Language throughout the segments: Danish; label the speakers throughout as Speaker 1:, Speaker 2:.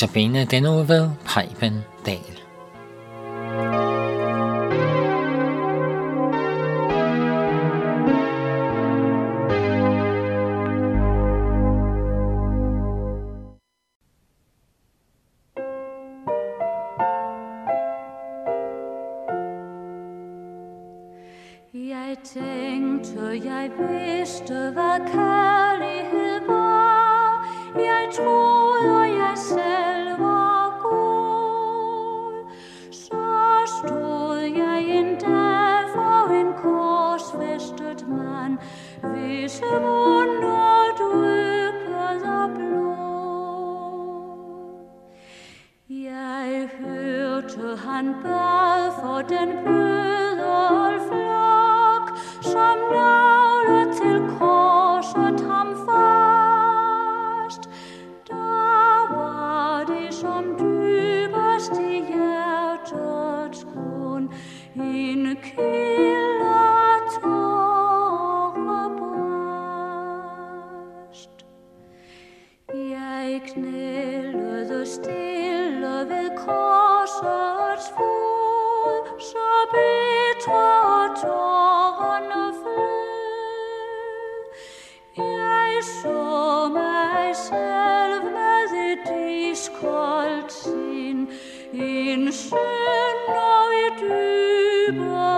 Speaker 1: Notabene den uge ved Preben Dahl.
Speaker 2: Jeg tænkte, jeg vidste, hvad kærlighed var. Jeg troede, hørte, han bad for den bøde flok, Goodbye.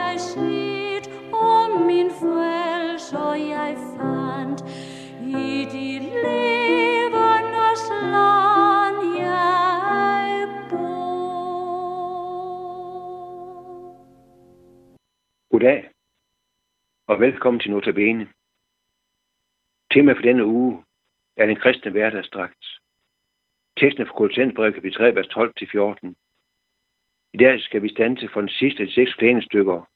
Speaker 2: Jeg set, og min frelser jeg fandt i de levendes land jeg bor.
Speaker 3: Goddag, og velkommen til Notabene. Tema for denne uge er den kristne hverdagsdragt. Teksten fra Kolossensbrevet kapitel 3, vers 12-14. I dag skal vi stanse for den sidste af de seks klænestykker,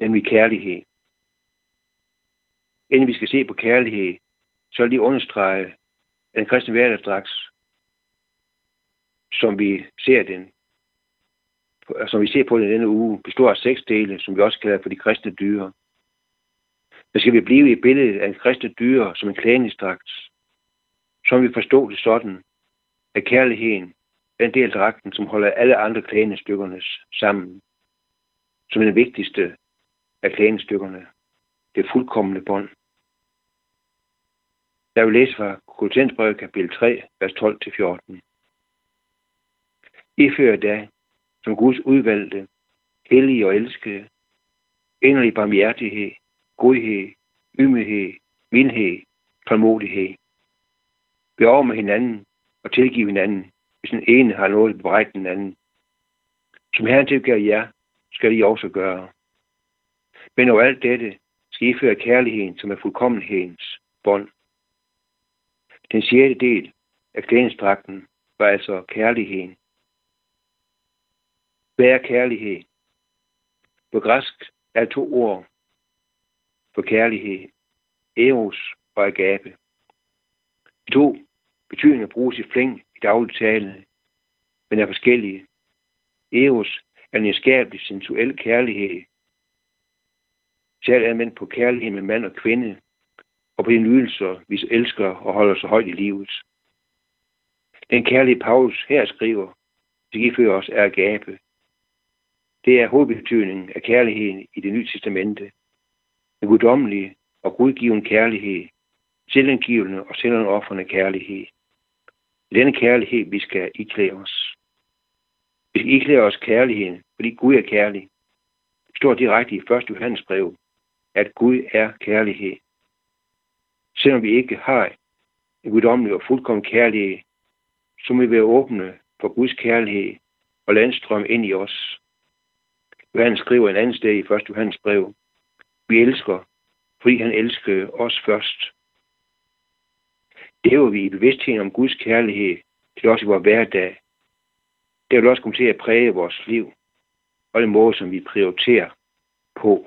Speaker 3: nemlig kærlighed. Inden vi skal se på kærlighed, så vil jeg lige understrege, at den kristne hverdagsdrags, som vi ser den, som vi ser på den denne uge, består af seks dele, som vi også kalder for de kristne dyre. Men skal vi blive i billedet af en kristne dyre som en klædningsdragt, så vi forstå det sådan, at kærligheden den del af dragten, som holder alle andre klædestykkerne sammen, som er den vigtigste af klædestykkerne. Det fuldkommende bånd. Jeg vil læse fra Kolossenbrevet kapitel 3, vers 12-14. I fører da, som Guds udvalgte, hellige og elskede, endelig barmhjertighed, godhed, ymighed, mildhed, tålmodighed. Vær over med hinanden og tilgive hinanden, hvis den ene har noget at bebrejde den anden. Som Herren tilgiver jer, skal I også gøre. Men over alt dette skal I føre kærligheden, som er fuldkommenhedens bånd. Den sjette del af klædningsdragten var altså kærligheden. Hvad er kærlighed? På græsk er to ord for kærlighed. Eros og agape. De to betydninger bruges i flæng dagligt tale, men er forskellige. Eros er en nysgerrig, sensuel kærlighed. Selv er på kærlighed med mand og kvinde, og på de nydelser, vi elsker og holder så højt i livet. Den kærlige Paulus her skriver, det giver os er agape. Det er hovedbetydningen af kærligheden i det nye testamente. Den guddommelige og gudgivende kærlighed, selvindgivende og selvindoffrende kærlighed. Det er denne kærlighed, vi skal iklæde os. Vi skal iklæde os kærligheden, fordi Gud er kærlig. Det står direkte i 1. Johannes brev, at Gud er kærlighed. Selvom vi ikke har en guddommelig og fuldkommen kærlighed, så må vi være åbne for Guds kærlighed og landstrøm ind i os. Johannes skriver en anden sted i 1. Johannes brev, vi elsker, fordi han elskede os først. Lever vi i bevidstheden om Guds kærlighed til os i vores hverdag, det vil også komme til at præge vores liv og den måde, som vi prioriterer på.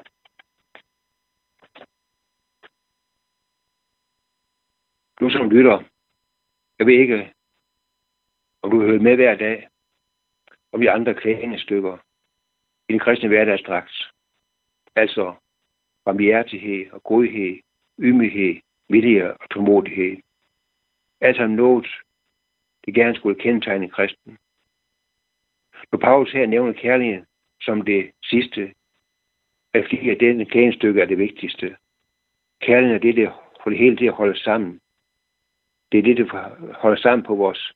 Speaker 3: Du som lytter, jeg ved ikke, om du hører med hver dag om de andre stykker i den kristne hverdagsdragt. Altså barmhjertighed og godhed, ymighed, vilje og tålmodighed. Altså noget, det gerne skulle kendetegne kristen. Når Paulus her nævner kærligheden som det sidste, er fordi, at denne klædenstykke er det vigtigste. Kærligheden er det, der får det hele til at holde sammen. Det er det, der holder sammen på vores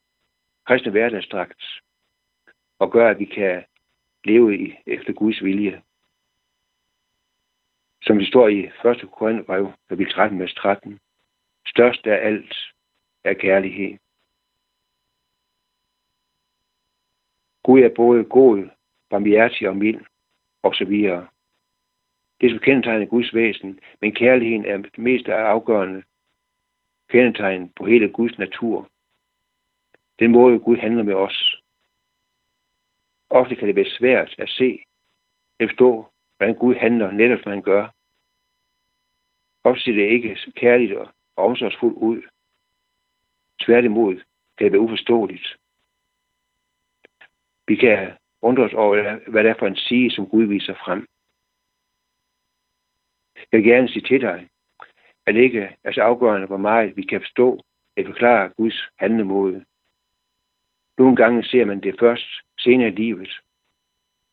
Speaker 3: kristne hverdagsdragt og gør, at vi kan leve i, efter Guds vilje. Som det står i 1. Korintherbrev, kapitel 13, vers 13. Størst af alt er kærlighed. Gud er både god, barmhjertig og mild, og så videre. Det er som kendetegner Guds væsen, men kærligheden er det mest afgørende kendetegn på hele Guds natur. Den måde Gud handler med os. Ofte kan det være svært at se at forstå, hvordan Gud handler netop, som han gør. Ofte ser det ikke kærligt og omsorgsfuldt ud. Tværtimod kan det være uforståeligt. Vi kan undre os over, hvad det er for en sige, som Gud viser frem. Jeg vil gerne sige til dig, at det ikke er så afgørende, hvor meget vi kan forstå at forklare Guds handlemåde. Nogle gange ser man det først senere i livet.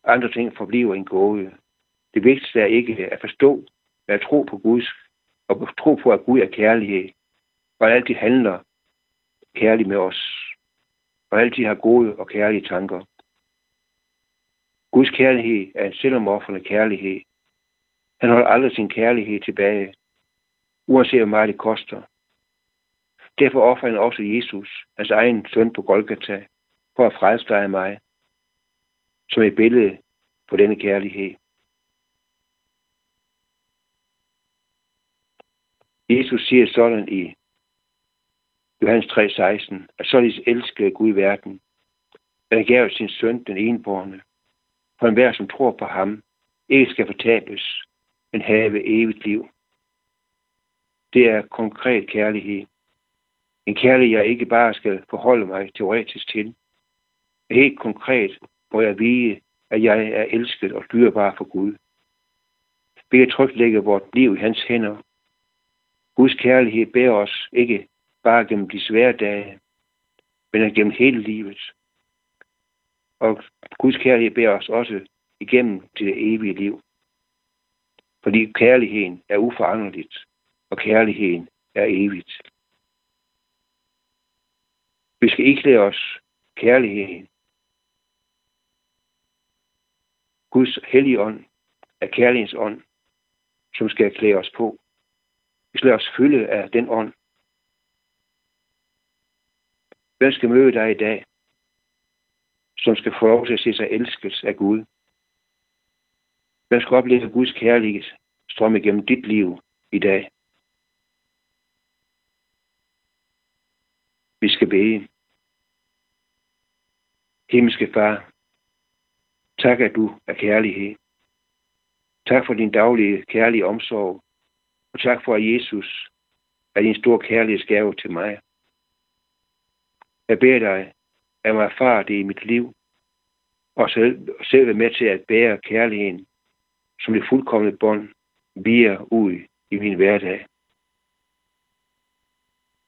Speaker 3: Andre ting forbliver en gåde. Det vigtigste er ikke at forstå, men at tro på Guds, og tro på, at Gud er kærlighed, og altid handler kærlig med os, og altid har gode og kærlige tanker. Guds kærlighed er en selvomoffrende kærlighed. Han holder aldrig sin kærlighed tilbage, uanset hvor meget det koster. Derfor offrer han også Jesus, hans egen søn på Golgata, for at frelse dig og mig, som et billede på denne kærlighed. Jesus siger sådan i Johannes 3:16, at således elskede Gud verden, at han gav sin søn den enborne, for enhver, som tror på ham, ikke skal fortabes, men have evigt liv. Det er konkret kærlighed. En kærlighed, jeg ikke bare skal forholde mig teoretisk til. Helt konkret må jeg vide, at jeg er elsket og dyrbar for Gud. Vi kan trygt lægge vort liv i hans hænder. Guds kærlighed bærer os ikke bare gennem de svære dage, men gennem hele livet. Og Guds kærlighed bærer os også igennem til det evige liv. Fordi kærligheden er uforanderligt, og kærligheden er evigt. Vi skal ikke os kærligheden. Guds hellige ånd er kærlighedens ånd, som skal klæde os på. Vi skal os fylde af den ånd. Hvem skal møde dig i dag, som skal få lov til at se sig elsket af Gud? Hvem skal opleve Guds kærlighed strømme igennem dit liv i dag? Vi skal bede. Himmelske Far, tak at du er kærlighed. Tak for din daglige kærlige omsorg, og tak for at Jesus er din store kærlighedsgave til mig. Jeg beder dig, at mig erfare det i mit liv, og selv, selv være med til at bære kærligheden som det fuldkommende bånd via ud i min hverdag.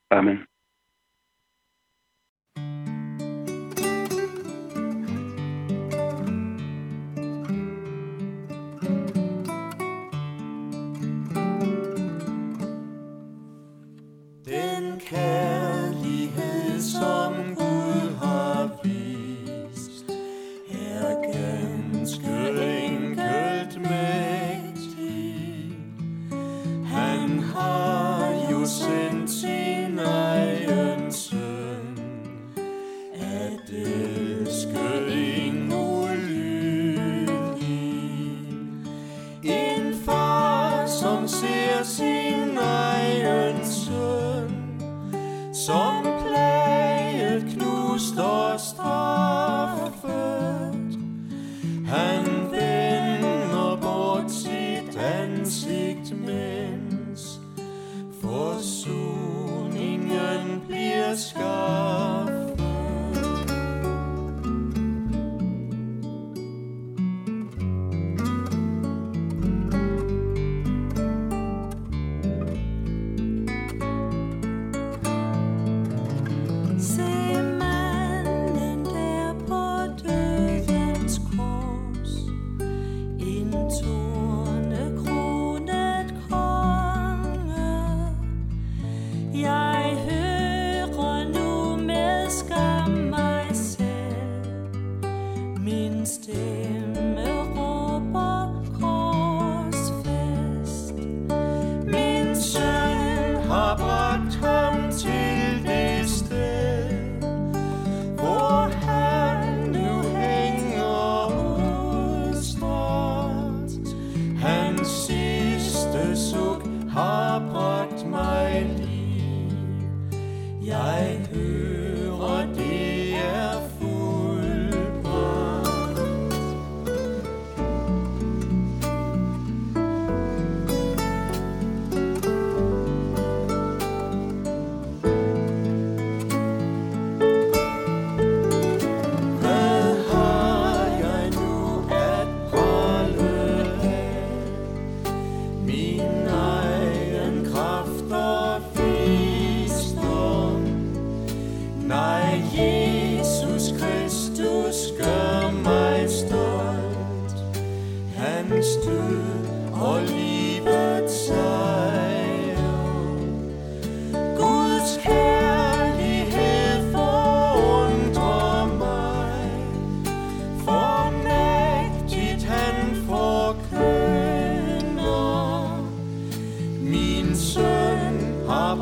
Speaker 3: Amen.
Speaker 4: som plaget knust og straffet. Han vender bort sit ansigt, mens forsoningen bliver skabt.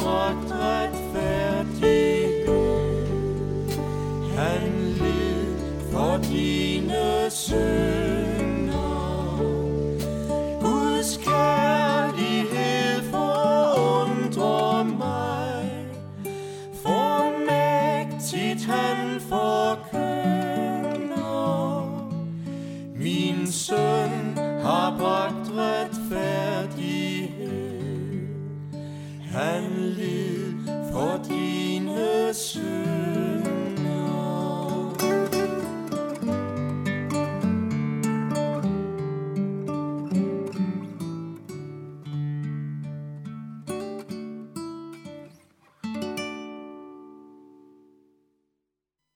Speaker 4: heart. soon.